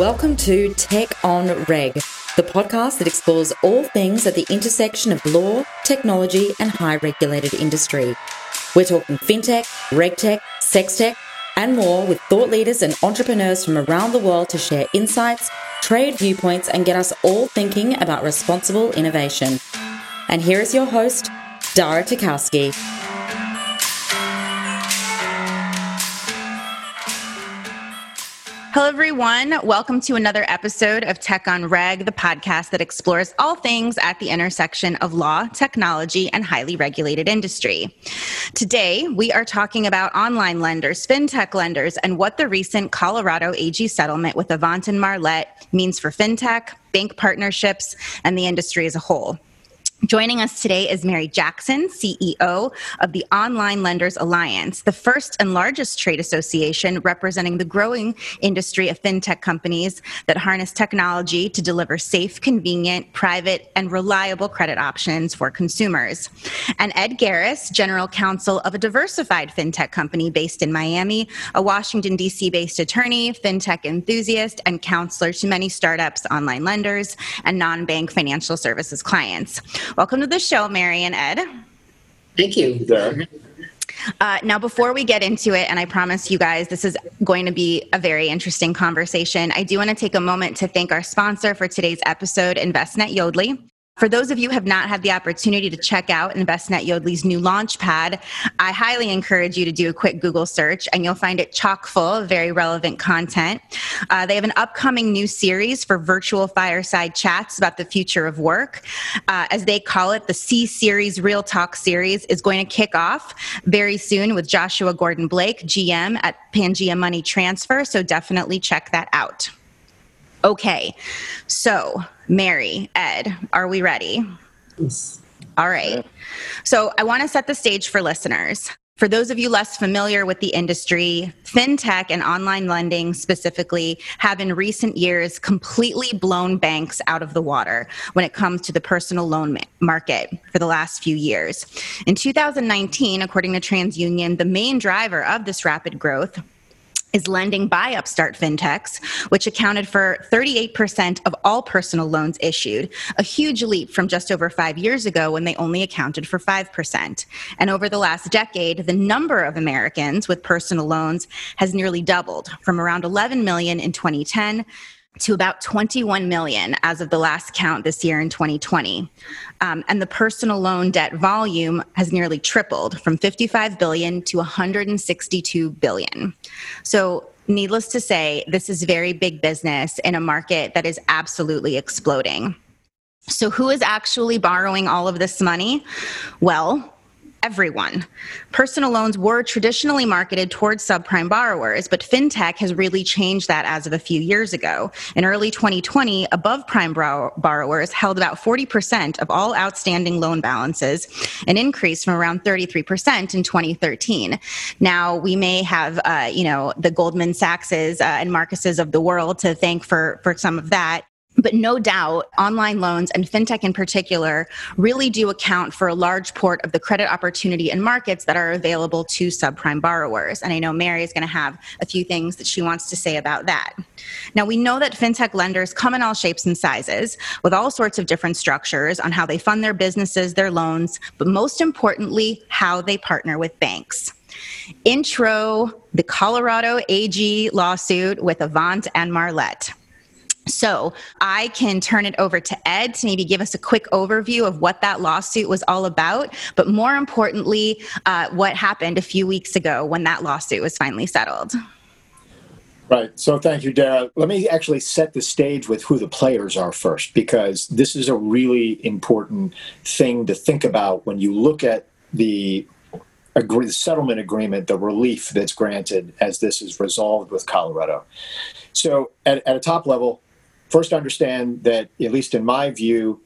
Welcome to Tech on Reg, the podcast that explores all things at the intersection of law, technology, and high regulated industry. We're talking fintech, regtech, sextech, and more with thought leaders and entrepreneurs from around the world to share insights, trade viewpoints, and get us all thinking about responsible innovation. And here is your host, Dara Tarkowski. Hello, everyone. Welcome to another episode of Tech on Reg, the podcast that explores all things at the intersection of law, technology, and highly regulated industry. Today, we are talking about online lenders, fintech lenders, and what the recent Colorado AG settlement with Avant and Marlette means for fintech, bank partnerships, and the industry as a whole. Joining us today is Mary Jackson, CEO of the Online Lenders Alliance, the first and largest trade association representing the growing industry of fintech companies that harness technology to deliver safe, convenient, private, and reliable credit options for consumers. And Ed Garris, General Counsel of a diversified fintech company based in Miami, a Washington, D.C. based attorney, fintech enthusiast, and counselor to many startups, online lenders, and non bank financial services clients. Welcome to the show, Mary and Ed. Thank you. Uh, now, before we get into it, and I promise you guys this is going to be a very interesting conversation, I do want to take a moment to thank our sponsor for today's episode, Envestnet Yodlee. For those of you who have not had the opportunity to check out Envestnet Yodlee's new launch pad, I highly encourage you to do a quick Google search and you'll find it chock full of very relevant content. Uh, they have an upcoming new series for virtual fireside chats about the future of work. Uh, as they call it, the C Series Real Talk series is going to kick off very soon with Joshua Gordon Blake, GM at Pangea Money Transfer. So definitely check that out. Okay, so Mary, Ed, are we ready? Yes. All right. So I want to set the stage for listeners. For those of you less familiar with the industry, fintech and online lending specifically have in recent years completely blown banks out of the water when it comes to the personal loan market for the last few years. In 2019, according to TransUnion, the main driver of this rapid growth is lending by upstart fintechs, which accounted for 38% of all personal loans issued, a huge leap from just over five years ago when they only accounted for 5%. And over the last decade, the number of Americans with personal loans has nearly doubled from around 11 million in 2010 to about 21 million as of the last count this year in 2020. Um, and the personal loan debt volume has nearly tripled from 55 billion to 162 billion. So, needless to say, this is very big business in a market that is absolutely exploding. So, who is actually borrowing all of this money? Well, everyone. Personal loans were traditionally marketed towards subprime borrowers, but fintech has really changed that as of a few years ago. In early 2020, above prime borrowers held about 40% of all outstanding loan balances, an increase from around 33% in 2013. Now, we may have, uh, you know, the Goldman Sachs's uh, and Marcuses of the world to thank for, for some of that. But no doubt, online loans and fintech in particular really do account for a large port of the credit opportunity and markets that are available to subprime borrowers. And I know Mary is going to have a few things that she wants to say about that. Now, we know that fintech lenders come in all shapes and sizes with all sorts of different structures on how they fund their businesses, their loans, but most importantly, how they partner with banks. Intro the Colorado AG lawsuit with Avant and Marlette. So I can turn it over to Ed to maybe give us a quick overview of what that lawsuit was all about, but more importantly, uh, what happened a few weeks ago when that lawsuit was finally settled. Right. So thank you, Dara. Let me actually set the stage with who the players are first, because this is a really important thing to think about when you look at the agree, the settlement agreement, the relief that's granted as this is resolved with Colorado. So, at, at a top level, first understand that, at least in my view,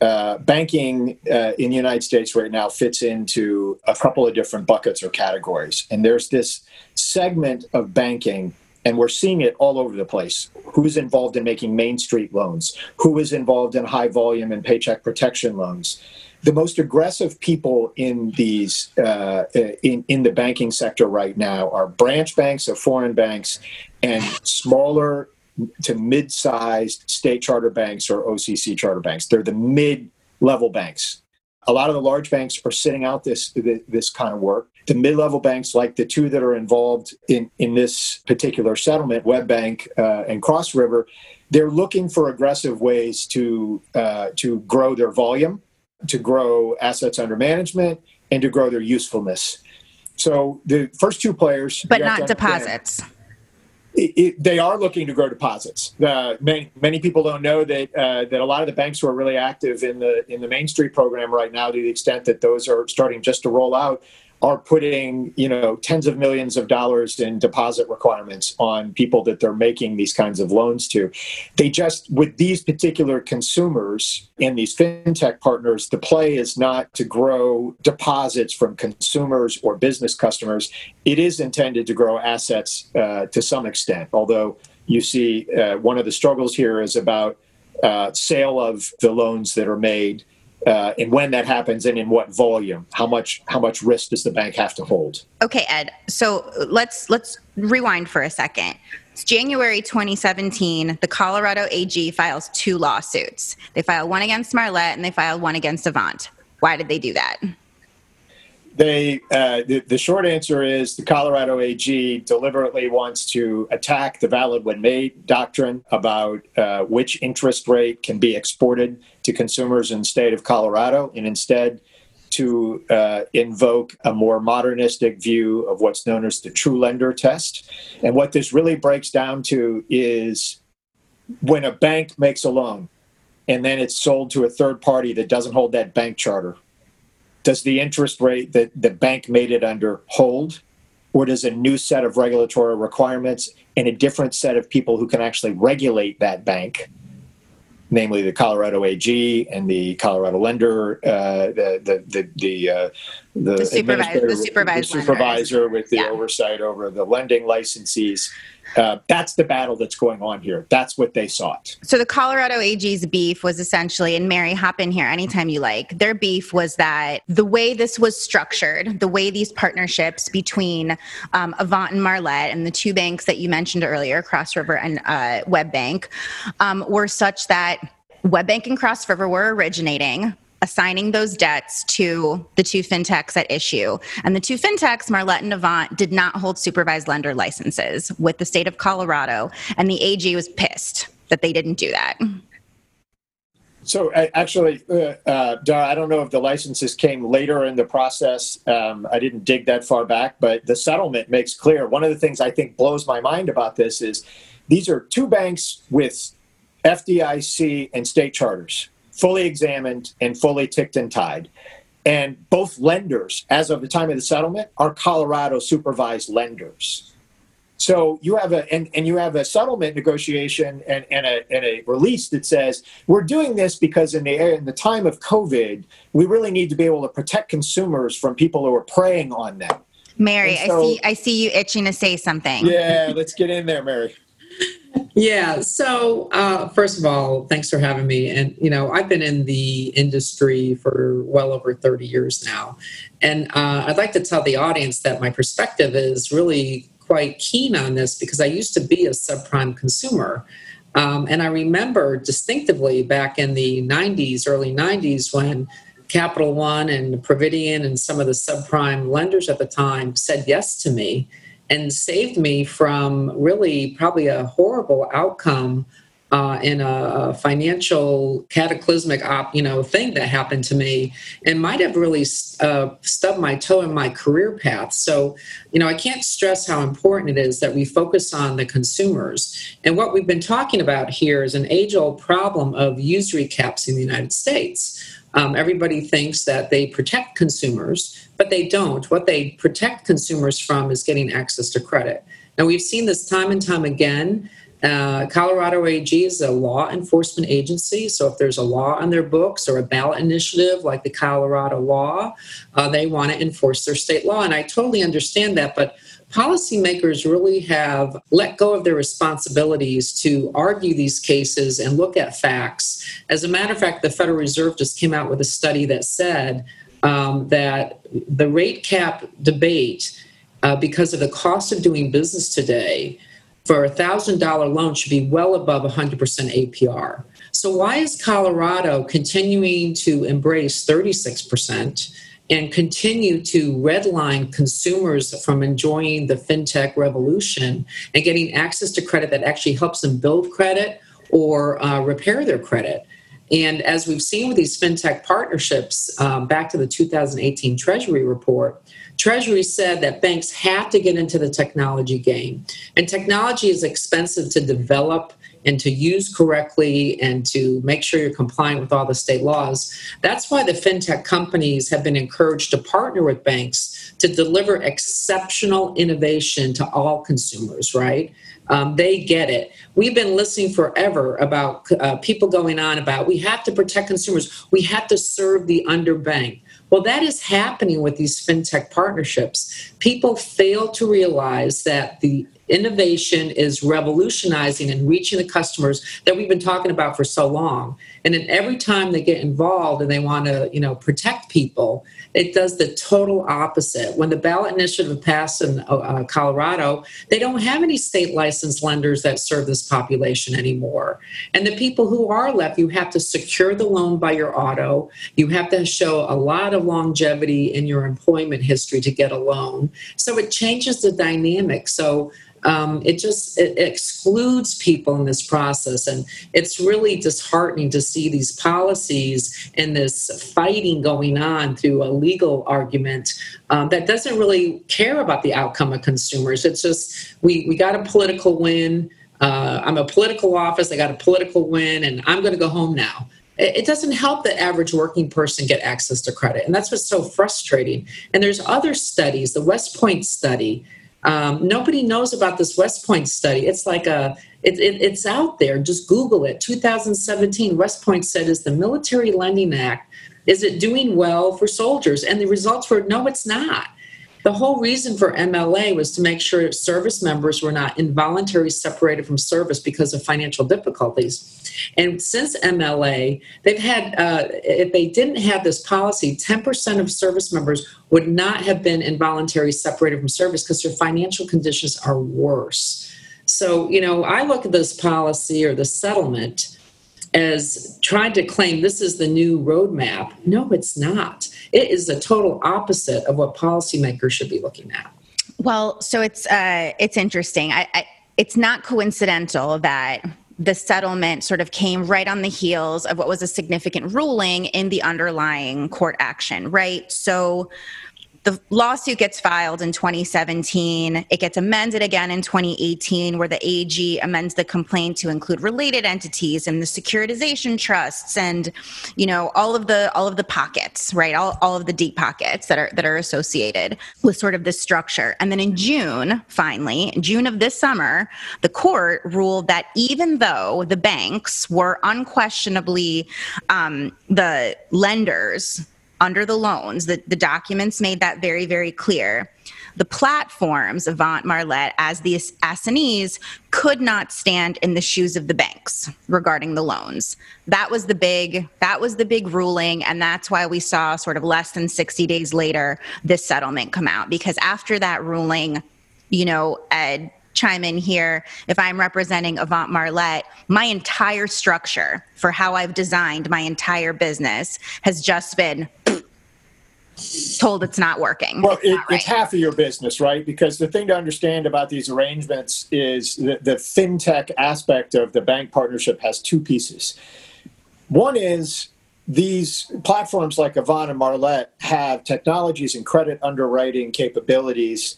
uh, banking uh, in the United States right now fits into a couple of different buckets or categories. And there's this segment of banking, and we're seeing it all over the place. Who's involved in making Main Street loans? Who is involved in high volume and paycheck protection loans? The most aggressive people in these uh, in in the banking sector right now are branch banks of foreign banks and smaller to mid-sized state charter banks or OCC charter banks. They're the mid-level banks. A lot of the large banks are sitting out this this kind of work. The mid-level banks, like the two that are involved in in this particular settlement, WebBank uh, and Cross River, they're looking for aggressive ways to uh, to grow their volume, to grow assets under management, and to grow their usefulness. So the first two players, but not deposits. It, it, they are looking to grow deposits. Uh, many, many people don't know that uh, that a lot of the banks who are really active in the in the Main Street program right now, to the extent that those are starting just to roll out, are putting you know tens of millions of dollars in deposit requirements on people that they're making these kinds of loans to. They just with these particular consumers and these fintech partners the play is not to grow deposits from consumers or business customers. It is intended to grow assets uh, to some extent although you see uh, one of the struggles here is about uh, sale of the loans that are made uh, and when that happens and in what volume how much how much risk does the bank have to hold? Okay ed so let's let's rewind for a second. It's january 2017 the colorado ag files two lawsuits. They filed one against marlette and they filed one against avant. Why did they do that they uh, the, the, short answer is the Colorado AG deliberately wants to attack the valid when made doctrine about uh, which interest rate can be exported to consumers in the state of Colorado, and instead to uh, invoke a more modernistic view of what's known as the true lender test. And what this really breaks down to is when a bank makes a loan and then it's sold to a third party that doesn't hold that bank charter does the interest rate that the bank made it under hold? Or does a new set of regulatory requirements and a different set of people who can actually regulate that bank, namely the Colorado AG and the Colorado lender, uh, the the the the, uh, the, the, supervisor, the, supervisor, the supervisor with the yeah. oversight over the lending licensees, uh, that's the battle that's going on here. That's what they sought. So the Colorado AG's beef was essentially, and Mary, hop in here anytime you like. Their beef was that the way this was structured, the way these partnerships between um, Avant and Marlette and the two banks that you mentioned earlier, Cross River and uh, WebBank, um, were such that WebBank and Cross River were originating assigning those debts to the two fintechs at issue. And the two fintechs, Marlette and Avant, did not hold supervised lender licenses with the state of Colorado. And the AG was pissed that they didn't do that. So actually, uh, uh, I don't know if the licenses came later in the process. Um, I didn't dig that far back, but the settlement makes clear. One of the things I think blows my mind about this is these are two banks with FDIC and state charters fully examined and fully ticked and tied. And both lenders, as of the time of the settlement, are Colorado supervised lenders. So you have a and, and you have a settlement negotiation and, and, a, and a release that says we're doing this because in the in the time of COVID, we really need to be able to protect consumers from people who are preying on them. Mary, so, I see I see you itching to say something. Yeah, let's get in there, Mary yeah. So, uh, first of all, thanks for having me. And, you know, I've been in the industry for well over 30 years now. And uh, I'd like to tell the audience that my perspective is really quite keen on this because I used to be a subprime consumer. Um, and I remember distinctively back in the 90s, early 90s, when Capital One and Providian and some of the subprime lenders at the time said yes to me and saved me from really probably a horrible outcome uh, in a financial cataclysmic op, you know thing that happened to me and might have really uh, stubbed my toe in my career path. So you know i can't stress how important it is that we focus on the consumers. And what we've been talking about here is an age old problem of usury caps in the united states. Um, everybody thinks that they protect consumers, but they don't. What they protect consumers from is getting access to credit. And we've seen this time and time again. Uh, Colorado AG is a law enforcement agency, so if there's a law on their books or a ballot initiative like the Colorado law, uh, they want to enforce their state law. And I totally understand that, but policymakers really have let go of their responsibilities to argue these cases and look at facts. As a matter of fact, the Federal Reserve just came out with a study that said um, that the rate cap debate, uh, because of the cost of doing business today, for a $1,000 loan should be well above 100% APR. So, why is Colorado continuing to embrace 36%? and continue to redline consumers from enjoying the fintech revolution and getting access to credit that actually helps them build credit or uh, repair their credit. And as we've seen with these fintech partnerships, um, back to the 2018 Treasury report, Treasury said that banks have to get into the technology game. And technology is expensive to develop and to use correctly and to make sure you're compliant with all the state laws. That's why the fintech companies have been encouraged to partner with banks to deliver exceptional innovation to all consumers, right? Um, they get it. We've been listening forever about uh, people going on about we have to protect consumers, we have to serve the underbanked. Well, that is happening with these fintech partnerships. People fail to realize that the innovation is revolutionizing and reaching the customers that we've been talking about for so long. And then every time they get involved and they want to you know protect people it does the total opposite. When the ballot initiative passed in uh, colorado they don't have any state licensed lenders that serve this population anymore. And the people who are left you have to secure the loan by your auto. You have to show a lot of longevity in your employment history to get a loan. So it changes the dynamic. So um, it just it excludes people in this process and it's really disheartening to see these policies and this fighting going on through a legal argument um, that doesn't really care about the outcome of consumers. It's just we we got a political win. Uh, i'm a political office i got a political win and i'm going to go home now. It doesn't help the average working person get access to credit and that's what's so frustrating. And there's other studies the west point study um, nobody knows about this West Point study. It's like a, it, it, it's out there. Just Google it. 2017, West Point said, "Is the Military Lending Act is it doing well for soldiers?" And the results were, no, it's not. The whole reason for MLA was to make sure service members were not involuntarily separated from service because of financial difficulties. And since MLA, they've had, uh, if they didn't have this policy, 10% of service members would not have been involuntarily separated from service because their financial conditions are worse. So, you know, I look at this policy or the settlement as trying to claim this is the new roadmap. No, it's not. It is the total opposite of what policymakers should be looking at. Well, so it's uh, it's interesting. I, I, it's not coincidental that the settlement sort of came right on the heels of what was a significant ruling in the underlying court action, right? So the lawsuit gets filed in 2017. It gets amended again in 2018, where the AG amends the complaint to include related entities and the securitization trusts, and you know all of the all of the pockets, right? All, all of the deep pockets that are that are associated with sort of this structure. And then in June, finally, June of this summer, the court ruled that even though the banks were unquestionably um, the lenders under the loans. The, the documents made that very, very clear. The platforms, Avant Marlette, as the assignees, could not stand in the shoes of the banks regarding the loans. That was the big that was the big ruling, and that's why we saw sort of less than 60 days later this settlement come out. Because after that ruling, you know, Ed, chime in here if I'm representing Avant Marlette, my entire structure for how I've designed my entire business has just been told it's not working. Well, it's, it, right. it's, half of your business, right? Because the thing to understand about these arrangements is that the fintech aspect of the bank partnership has two pieces. One is these platforms like Avant and Marlette have technologies and credit underwriting capabilities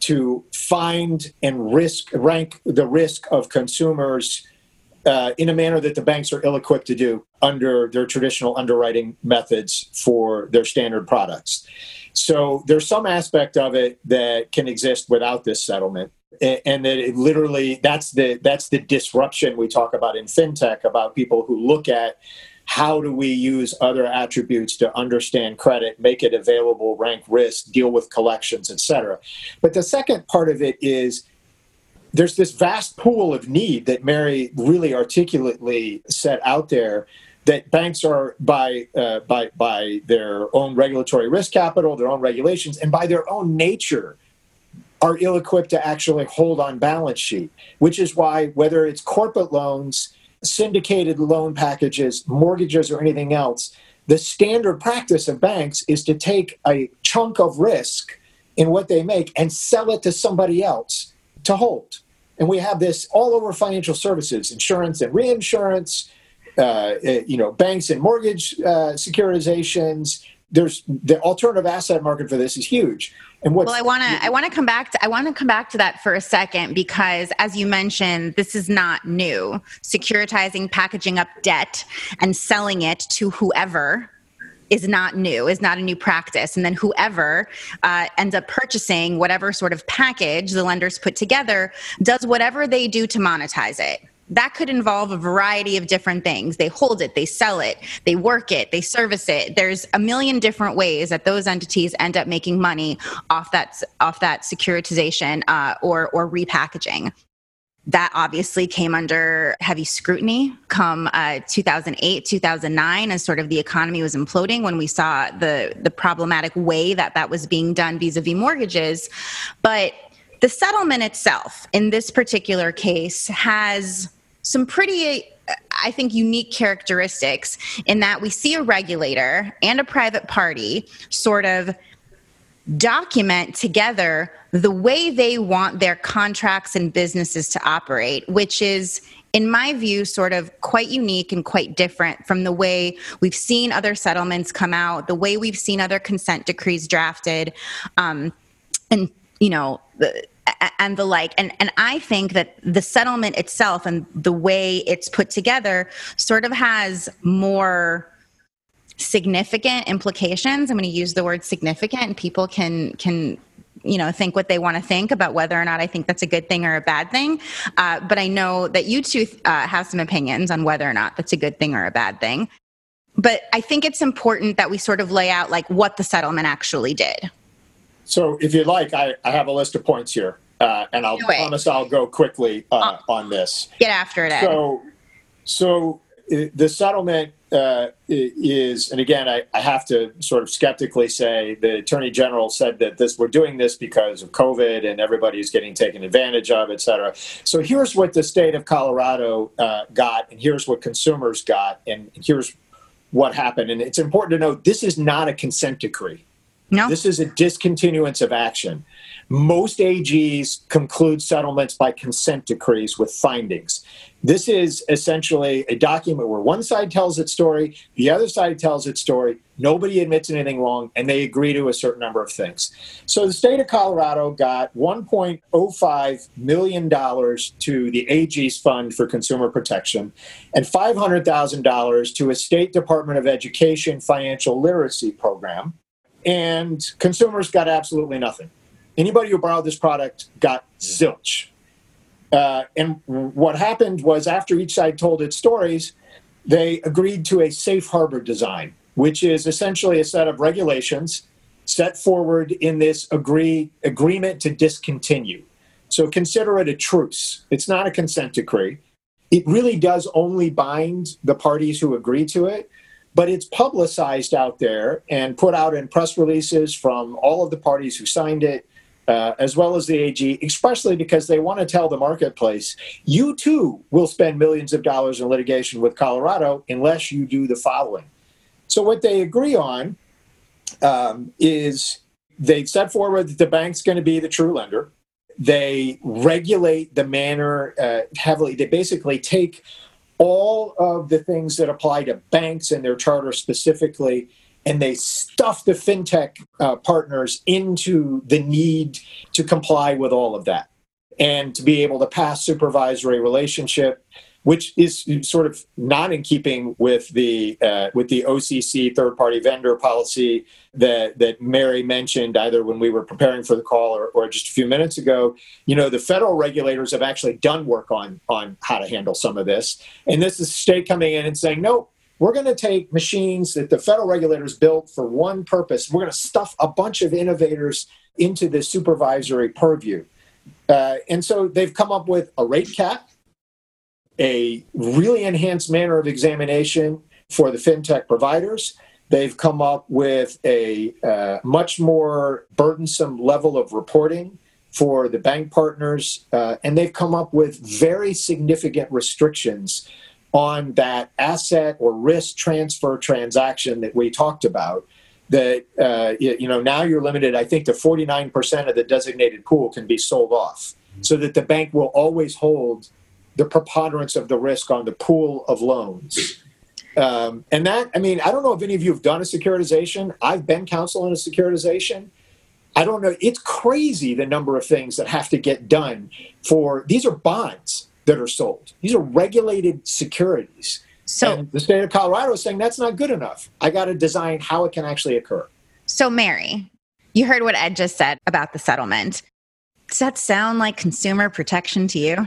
to find and risk rank the risk of consumers uh, in a manner that the banks are ill-equipped to do under their traditional underwriting methods for their standard products. So there's some aspect of it that can exist without this settlement and that it literally that's the that's the disruption we talk about in fintech about people who look at how do we use other attributes to understand credit make it available rank risk deal with collections etc but the second part of it is there's this vast pool of need that mary really articulately set out there that banks are by uh, by by their own regulatory risk capital their own regulations and by their own nature are ill equipped to actually hold on balance sheet, which is why, whether it's corporate loans, syndicated loan packages, mortgages, or anything else, the standard practice of banks is to take a chunk of risk in what they make and sell it to somebody else to hold. And we have this all over financial services, insurance and reinsurance, uh, eh, you know, banks and mortgage uh, securitizations. There's the alternative asset market for this is huge. And what? Well, I want to I want to come back to I want to come back to that for a second because, as you mentioned, this is not new. Securitizing, packaging up debt, and selling it to whoever is not new, is not a new practice. And then whoever uh, ends up purchasing whatever sort of package the lenders put together does whatever they do to monetize it. That could involve a variety of different things. They hold it, they sell it, they work it, they service it. There's a million different ways that those entities end up making money off that off that securitization uh, or or repackaging that obviously came under heavy scrutiny come uh, 2008 2009 as sort of the economy was imploding when we saw the the problematic way that that was being done vis-a-vis mortgages. But the settlement itself in this particular case has some pretty I think unique characteristics in that we see a regulator and a private party sort of document together the way they want their contracts and businesses to operate, which is in my view, sort of quite unique and quite different from the way we've seen other settlements come out, the way we've seen other consent decrees drafted, um, and you know, the, and the like. And and I think that the settlement itself and the way it's put together sort of has more significant implications. I'm going to use the word significant, and people can can you know think what they want to think about whether or not I think that's a good thing or a bad thing. Uh, but I know that you two uh, have some opinions on whether or not that's a good thing or a bad thing. But I think it's important that we sort of lay out like what the settlement actually did. So, if you'd like, I, I have a list of points here, uh, and I'll promise I'll go quickly uh, oh. on this. Get after it. Ed. So, so uh, the settlement uh, is, and again, I, I, have to sort of skeptically say the attorney general said that this we're doing this because of COVID and everybody is getting taken advantage of, et cetera. So here's what the state of Colorado uh, got, and here's what consumers got, and here's what happened. And it's important to note this is not a consent decree. No. This is a discontinuance of action. Most AGs conclude settlements by consent decrees with findings. This is essentially a document where one side tells its story, the other side tells its story, nobody admits anything wrong, and they agree to a certain number of things. So the state of Colorado got $1.05 million to the AG's Fund for Consumer Protection and $500,000 to a State Department of Education financial literacy program. And consumers got absolutely nothing. Anybody who borrowed this product got zilch. Uh, and what happened was after each side told its stories, they agreed to a safe harbor design, which is essentially a set of regulations set forward in this agree agreement to discontinue. So consider it a truce. It's not a consent decree. It really does only bind the parties who agree to it, but it's publicized out there and put out in press releases from all of the parties who signed it uh, as well as the AG, especially because they want to tell the marketplace, you too will spend millions of dollars in litigation with Colorado unless you do the following. So, what they agree on um, is they've set forward that the bank's going to be the true lender. They regulate the manner uh, heavily. They basically take all of the things that apply to banks and their charter specifically and they stuff the fintech uh, partners into the need to comply with all of that and to be able to pass supervisory relationship which is sort of not in keeping with the uh, with the OCC third party vendor policy that that Mary mentioned either when we were preparing for the call or, or just a few minutes ago. You know, the federal regulators have actually done work on on how to handle some of this, and this is state coming in and saying no we're going to take machines that the federal regulators built for one purpose. We're going to stuff a bunch of innovators into the supervisory purview. Uh, and so they've come up with a rate cap, a really enhanced manner of examination for the fintech providers. They've come up with a uh, much more burdensome level of reporting for the bank partners, uh, and they've come up with very significant restrictions on that asset or risk transfer transaction that we talked about. That uh, you know now you're limited, I think, to 49% of the designated pool can be sold off, so that the bank will always hold the preponderance of the risk on the pool of loans. Um, and that, I mean, I don't know if any of you have done a securitization. I've been counsel in a securitization. I don't know. It's crazy the number of things that have to get done for these are bonds that are sold. These are regulated securities. So and the state of Colorado is saying that's not good enough. I got to design how it can actually occur. So, Mary, you heard what Ed just said about the settlement. Does that sound like consumer protection to you?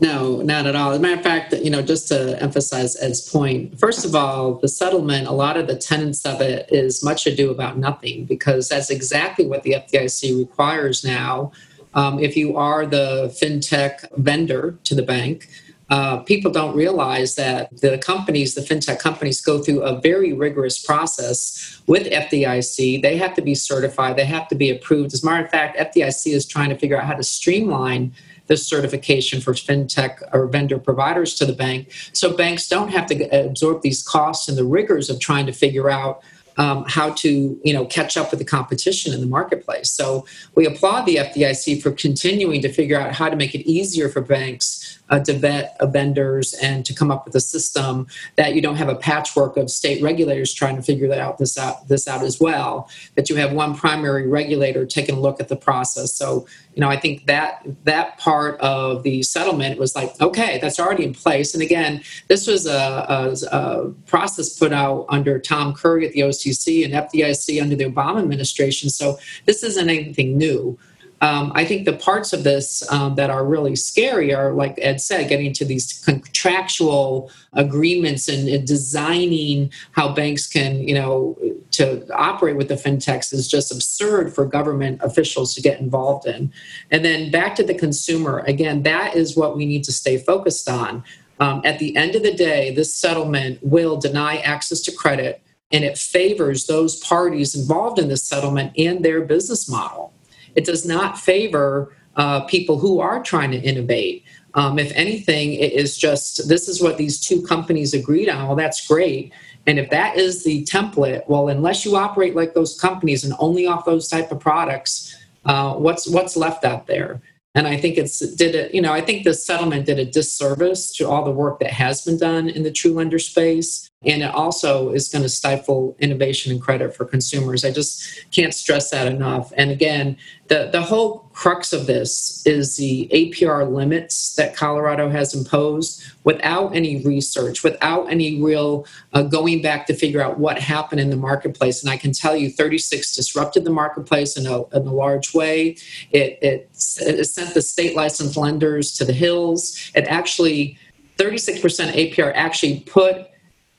No, not at all. As a matter of fact, you know, just to emphasize Ed's point, first of all, the settlement, a lot of the tenets of it is much ado about nothing because that's exactly what the FDIC requires now. Um, if you are the fintech vendor to the bank, uh, people don't realize that the companies, the fintech companies, go through a very rigorous process with FDIC. They have to be certified, they have to be approved. As a matter of fact, FDIC is trying to figure out how to streamline this certification for fintech or vendor providers to the bank so banks don't have to absorb these costs and the rigors of trying to figure out um, how to you know catch up with the competition in the marketplace. So we applaud the FDIC for continuing to figure out how to make it easier for banks uh, to vet uh, vendors and to come up with a system that you don't have a patchwork of state regulators trying to figure that out this out this out as well. That you have one primary regulator taking a look at the process. So you know I think that that part of the settlement was like okay that's already in place. And again, this was a, a, a process put out under Tom Curry at the OCC and FDIC under the Obama administration. So this isn't anything new. Um, I think the parts of this um, that are really scary are, like Ed said, getting to these contractual agreements and, and, designing how banks can, you know, to operate with the fintechs is just absurd for government officials to get involved in. And then back to the consumer, again, that is what we need to stay focused on. Um, at the end of the day, this settlement will deny access to credit and it favors those parties involved in the settlement and their business model. It does not favor uh, people who are trying to innovate. Um, if anything, it is just this is what these two companies agreed on. Well, that's great. And if that is the template, well, unless you operate like those companies and only off those type of products, uh, what's what's left out there? And I think it's did it. You know, I think the settlement did a disservice to all the work that has been done in the true lender space and it also is going to stifle innovation and credit for consumers. I just can't stress that enough. And again, the, the whole crux of this is the APR limits that Colorado has imposed without any research, without any real uh, going back to figure out what happened in the marketplace. And I can tell you, 36 disrupted the marketplace in a, in a large way. It, it, it sent the state licensed lenders to the hills. It actually 36% APR actually put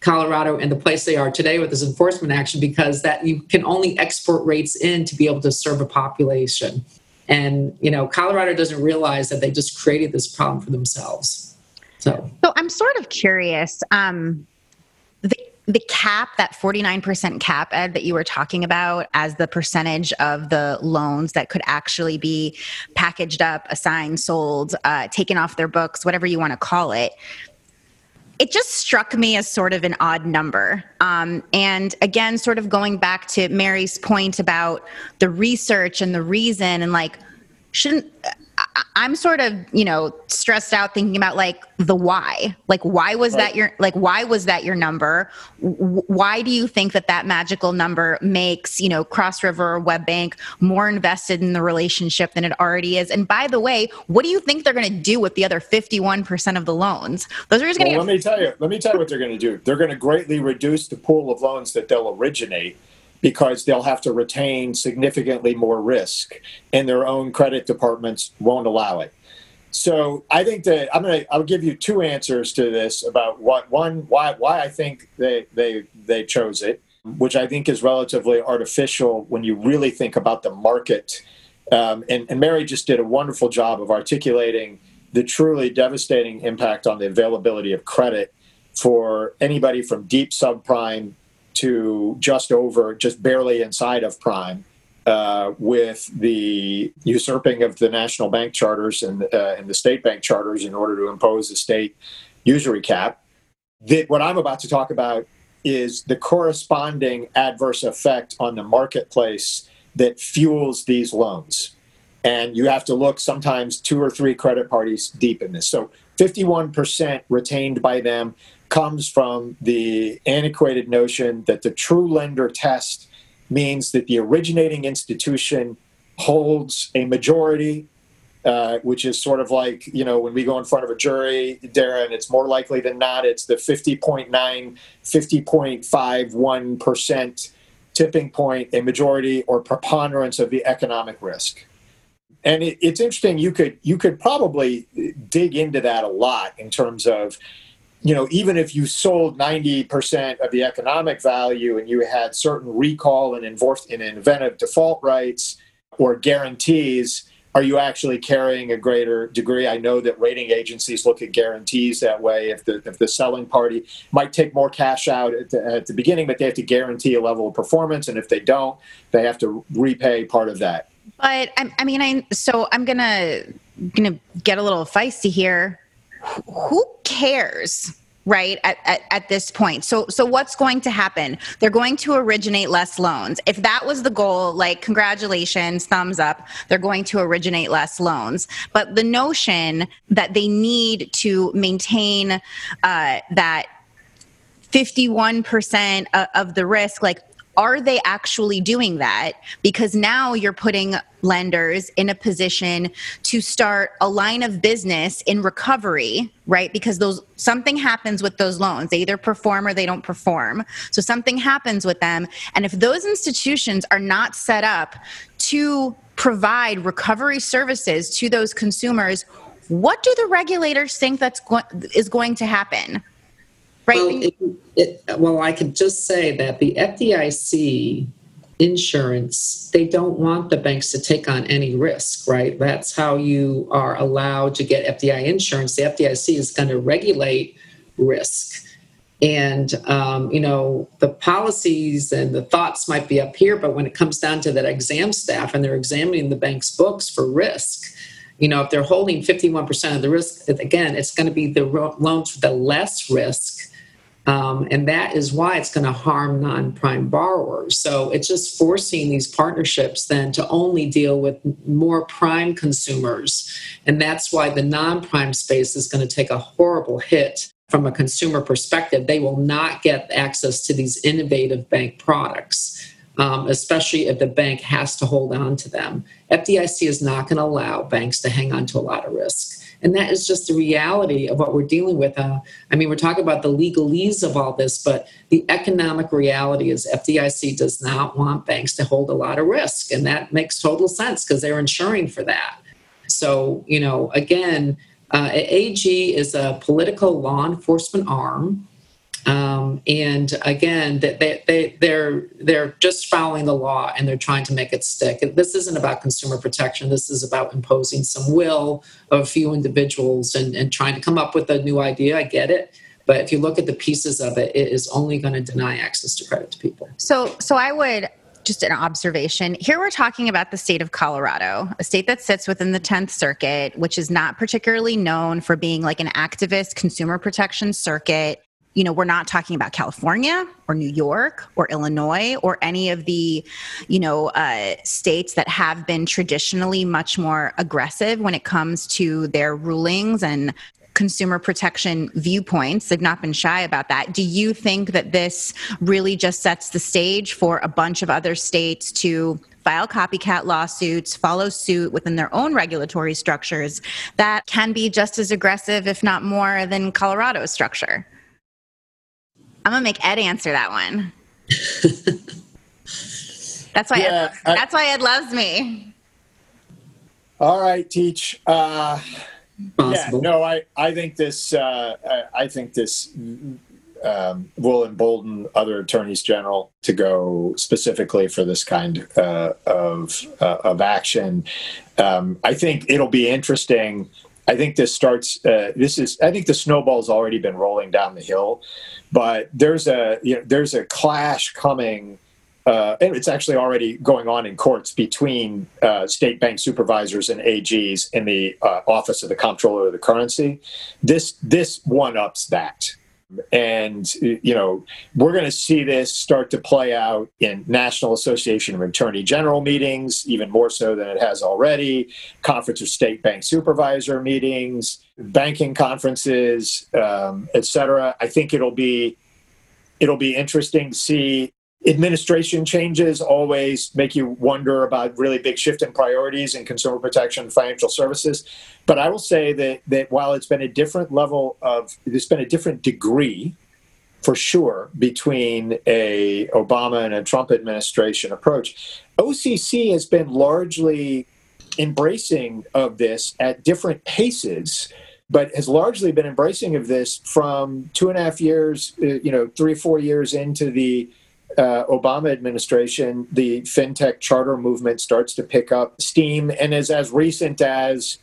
Colorado and the place they are today with this enforcement action because that you can only export rates in to be able to serve a population. And you know, Colorado doesn't realize that they just created this problem for themselves. So, so I'm sort of curious. Um, the the cap, that 49% cap, Ed, that you were talking about as the percentage of the loans that could actually be packaged up, assigned, sold, uh, taken off their books, whatever you want to call it it just struck me as sort of an odd number. Um, and again, sort of going back to Mary's point about the research and the reason, and like, shouldn't I'm sort of, you know, stressed out thinking about like the why. Like why was right. that your like why was that your number? why do you think that that magical number makes, you know, Cross River or WebBank more invested in the relationship than it already is? And by the way, what do you think they're going to do with the other 51% of the loans? Those are just going to well, Let me tell you. Let me tell you what they're going to do. They're going to greatly reduce the pool of loans that they'll originate because they'll have to retain significantly more risk and their own credit departments won't allow it. So I think that I'm gonna I'll give you two answers to this about what one why why I think they they they chose it, which I think is relatively artificial when you really think about the market. Um, and, and Mary just did a wonderful job of articulating the truly devastating impact on the availability of credit for anybody from deep subprime to just over, just barely inside of prime. uh, with the usurping of the national bank charters and, uh, and the state bank charters in order to impose a state usury cap. The, what I'm about to talk about is the corresponding adverse effect on the marketplace that fuels these loans. And you have to look sometimes two or three credit parties deep in this. So 51% retained by them comes from the antiquated notion that the true lender test means that the originating institution holds a majority, uh, which is sort of like, you know, when we go in front of a jury, Darren, it's more likely than not, it's the 50.9, 50.51% tipping point, a majority or preponderance of the economic risk. And it, it's interesting. You could you could probably dig into that a lot in terms of you know, even if you sold 90% of the economic value and you had certain recall and enforced in an event of default rights or guarantees, are you actually carrying a greater degree? I know that rating agencies look at guarantees that way. If the if the selling party might take more cash out at the, at the beginning, but they have to guarantee a level of performance, and if they don't, they have to repay part of that. But I, I mean, I so I'm gonna gonna get a little feisty here who cares right at, at, at, this point? So so what's going to happen? They're going to originate less loans. If that was the goal like congratulations thumbs up they're going to originate less loans. But the notion that they need to maintain uh, that 51% of the risk like are they actually doing that? Because now you're putting lenders in a position to start a line of business in recovery, right? Because those something happens with those loans. They either perform or they don't perform. So something happens with them. And if those institutions are not set up to provide recovery services to those consumers, what do the regulators think that's go- is going to happen? Right. Well, it, it, well, I could just say that the FDIC insurance, they don't want the banks to take on any risk, right? That's how you are allowed to get FDI insurance. The FDIC is going to regulate risk. And, um, you know, the policies and the thoughts might be up here, but when it comes down to that exam staff and they're examining the bank's books for risk, you know, if they're holding 51% of the risk, again, it's going to be the loans with the less risk um, and that is why it's going to harm non prime borrowers. So it's just forcing these partnerships then to only deal with more prime consumers. And that's why the non prime space is going to take a horrible hit from a consumer perspective. They will not get access to these innovative bank products. Um, especially if the bank has to hold on to them. FDIC is not going to allow banks to hang on to a lot of risk. And that is just the reality of what we're dealing with. Uh, I mean, we're talking about the legalese of all this, but the economic reality is FDIC does not want banks to hold a lot of risk. And that makes total sense because they're insuring for that. So, you know, again, uh, AG is a political law enforcement arm um, and again, they, they, they're, they're just following the law and they're trying to make it stick. This isn't about consumer protection. This is about imposing some will of a few individuals and, and trying to come up with a new idea. I get it. But if you look at the pieces of it, it is only going to deny access to credit to people. So, so I would just an observation. Here we're talking about the state of Colorado, a state that sits within the 10th Circuit, which is not particularly known for being like an activist consumer protection circuit you know, we're not talking about California or New York or Illinois or any of the, you know, uh, states that have been traditionally much more aggressive when it comes to their rulings and consumer protection viewpoints. They've not been shy about that. Do you think that this really just sets the stage for a bunch of other states to file copycat lawsuits, follow suit within their own regulatory structures that can be just as aggressive, if not more, than Colorado's structure? I'm gonna make Ed answer that one. that's why. Yeah, Ed, I, that's why Ed loves me. All right, teach. Uh, yeah, no, I I think this uh, I, I think this um, will embolden other attorneys general to go specifically for this kind uh, of uh, of action. Um, I think it'll be interesting. I think this starts. Uh, this is. I think the snowball's already been rolling down the hill but there's a you know, there's a clash coming uh, and it's actually already going on in courts between uh, state bank supervisors and AGs in the uh, Office of the Comptroller of the Currency. This this one ups that, and you know we're going to see this start to play out in National Association of Attorney General meetings, even more so than it has already. Conference of State Bank Supervisor meetings, banking conferences, um, et cetera. I think it'll be it'll be interesting to see administration changes always make you wonder about really big shift in priorities in consumer protection financial services. But i will say that that while it's been a different level of there's been a different degree for sure between a obama and a trump administration approach occ has been largely embracing of this at different paces but has largely been embracing of this from two and a half years uh, you know three or four years into the uh, Obama administration, the fintech charter movement starts to pick up steam, and is as recent as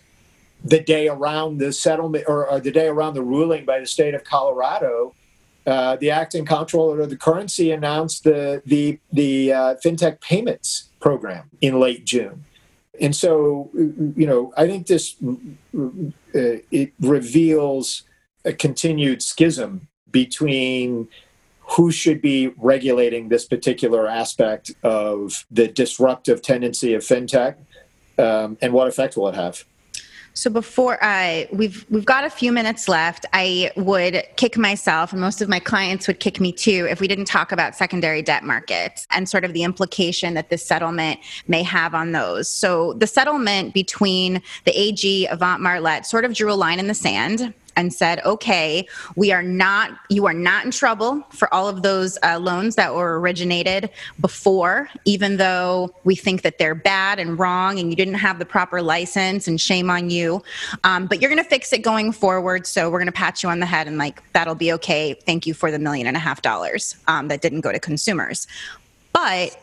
the day around the settlement or, or the day around the ruling by the state of Colorado. Uh, the acting comptroller of the currency announced the the the uh, fintech payments program in late June, and so you know I think this uh, it reveals a continued schism between who should be regulating this particular aspect of the disruptive tendency of fintech um, and what effect will it have? So before I we've we've got a few minutes left, I would kick myself and most of my clients would kick me too if we didn't talk about secondary debt markets and sort of the implication that this settlement may have on those. So the settlement between the AG Avant Marlette sort of drew a line in the sand and said, okay, we are not, you are not in trouble for all of those uh, loans that were originated before, even though we think that they're bad and wrong and you didn't have the proper license and shame on you. Um, but you're going to fix it going forward. So we're going to pat you on the head and like, that'll be okay. Thank you for the million and a half dollars um, that didn't go to consumers. But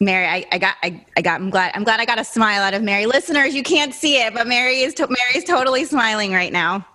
Mary, I, I, got, I, I got, I'm glad, I'm glad I got a smile out of Mary. Listeners, you can't see it, but Mary is, to, Mary's totally smiling right now.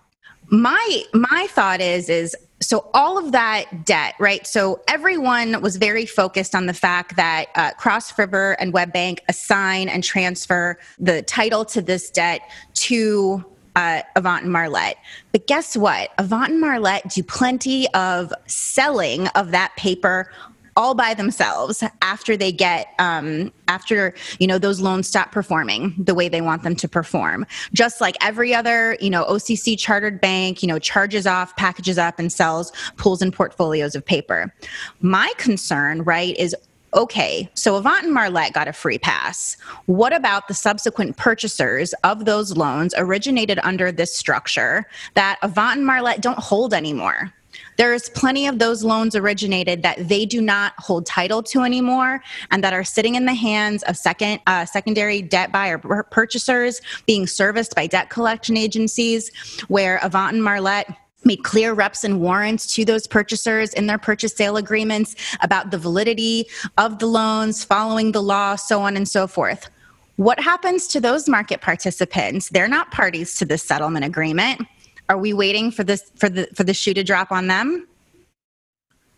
My, my thought is, is so all of that debt, right? So everyone was very focused on the fact that uh, Cross River and WebBank assign and transfer the title to this debt to uh, Avant and Marlette. But guess what? Avant and Marlette do plenty of selling of that paper all by themselves after they get um, after you know those loans stop performing the way they want them to perform just like every other you know occ chartered bank you know charges off packages up and sells pools and portfolios of paper my concern right is okay, so Avant and Marlette got a free pass. What about the subsequent purchasers of those loans originated under this structure that Avant and Marlette don't hold anymore? There's plenty of those loans originated that they do not hold title to anymore and that are sitting in the hands of second uh, secondary debt buyer purchasers being serviced by debt collection agencies where Avant and Marlette made clear reps and warrants to those purchasers in their purchase sale agreements about the validity of the loans, following the law, so on and so forth. What happens to those market participants? They're not parties to this settlement agreement. Are we waiting for this for the for the shoe to drop on them?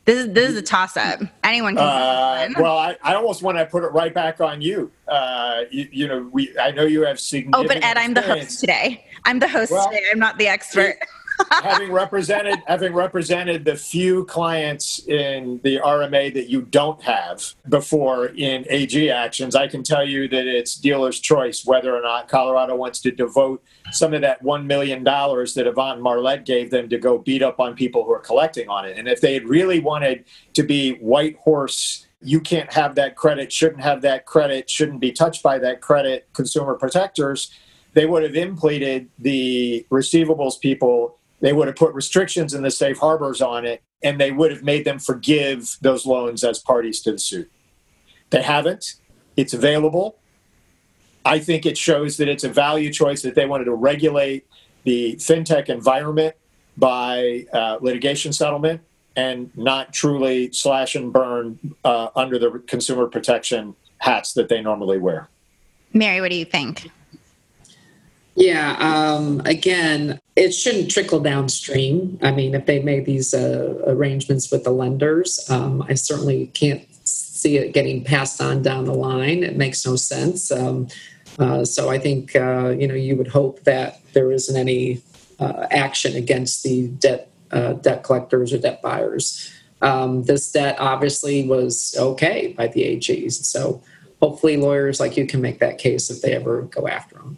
This is this is a toss up. Anyone can. Uh, well, I, I almost want to put it right back on you. Uh, you, you know, we I know you have significant. Oh, but Ed, I'm the host today. I'm the host well, today. I'm not the expert. Having represented having represented the few clients in the RMA that you don't have before in AG actions, I can tell you that it's dealer's choice whether or not Colorado wants to devote some of that one million dollars that Avant Marlette gave them to go beat up on people who are collecting on it. And if they had really wanted to be white horse you can't have that credit, shouldn't have that credit, shouldn't be touched by that credit, consumer protectors, they would have impleaded the receivables people they would have put restrictions in the safe harbors on it, and they would have made them forgive those loans as parties to the suit. They haven't. It's available. I think it shows that it's a value choice that they wanted to regulate the fintech environment by uh, litigation settlement and not truly slash and burn uh, under the consumer protection hats that they normally wear. Mary, what do you think? Yeah, um, again, it shouldn't trickle downstream. I mean, if they made these uh, arrangements with the lenders, um, I certainly can't see it getting passed on down the line. It makes no sense. Um, uh, so I think uh, you know you would hope that there isn't any uh, action against the debt uh, debt collectors or debt buyers. Um, this debt obviously was okay by the AGs, so hopefully lawyers like you can make that case if they ever go after them.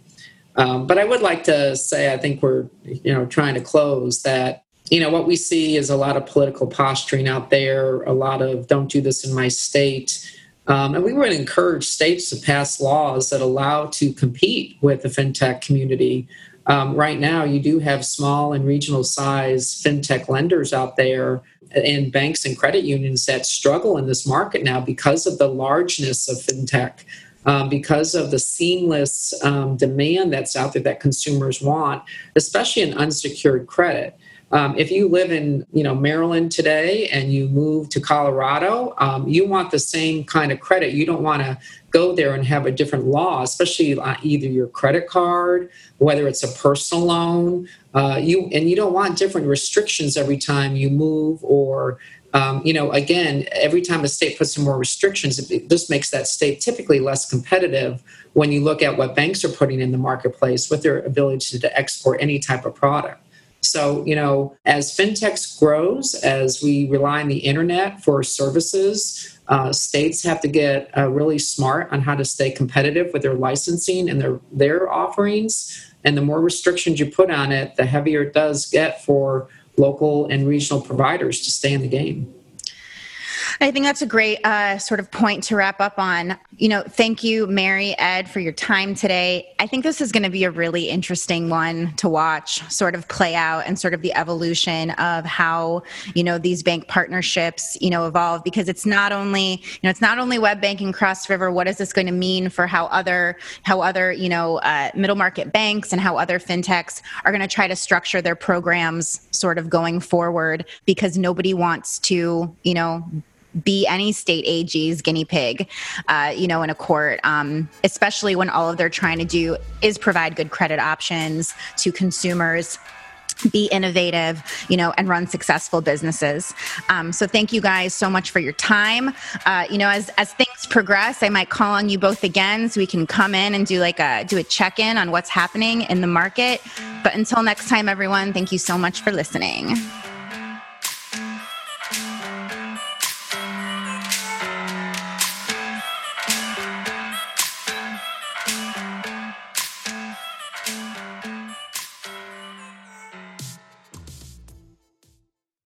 Um, but I would like to say I think we're you know trying to close that you know what we see is a lot of political posturing out there, a lot of "don't do this in my state." Um, and we would encourage states to pass laws that allow to compete with the fintech community. Um, right now, you do have small and regional size fintech lenders out there and banks and credit unions that struggle in this market now because of the largeness of fintech, um, because of the seamless um, demand that's out there that consumers want, especially in unsecured credit. Um, if you live in you know Maryland today and you move to Colorado, um, you want the same kind of credit. You don't want to go there and have a different law, especially on either your credit card, whether it's a personal loan. Uh, you and you don't want different restrictions every time you move or um, you know, again, every time a state puts some more restrictions, this makes that state typically less competitive when you look at what banks are putting in the marketplace with their ability to export any type of product. So, you know, as fintechs grows, as we rely on the internet for services, uh, states have to get uh, really smart on how to stay competitive with their licensing and their their offerings. And the more restrictions you put on it, the heavier it does get for local and regional providers to stay in the game. I think that's a great uh, sort of point to wrap up on. You know, thank you, Mary, Ed, for your time today. I think this is going to be a really interesting one to watch sort of play out and sort of the evolution of how, you know, these bank partnerships, you know, evolve because it's not only, you know, it's not only web banking cross river. What is this going to mean for how other, how other, you know, uh, middle market banks and how other fintechs are going to try to structure their programs sort of going forward because nobody wants to, you know, be any state AG's guinea pig, uh, you know, in a court, um, especially when all of they're trying to do is provide good credit options to consumers be innovative, you know, and run successful businesses. Um, so thank you guys so much for your time. Uh, you know, as as things progress, I might call on you both again so we can come in and do like a do a check in on what's happening in the market. But until next time, everyone, thank you so much for listening.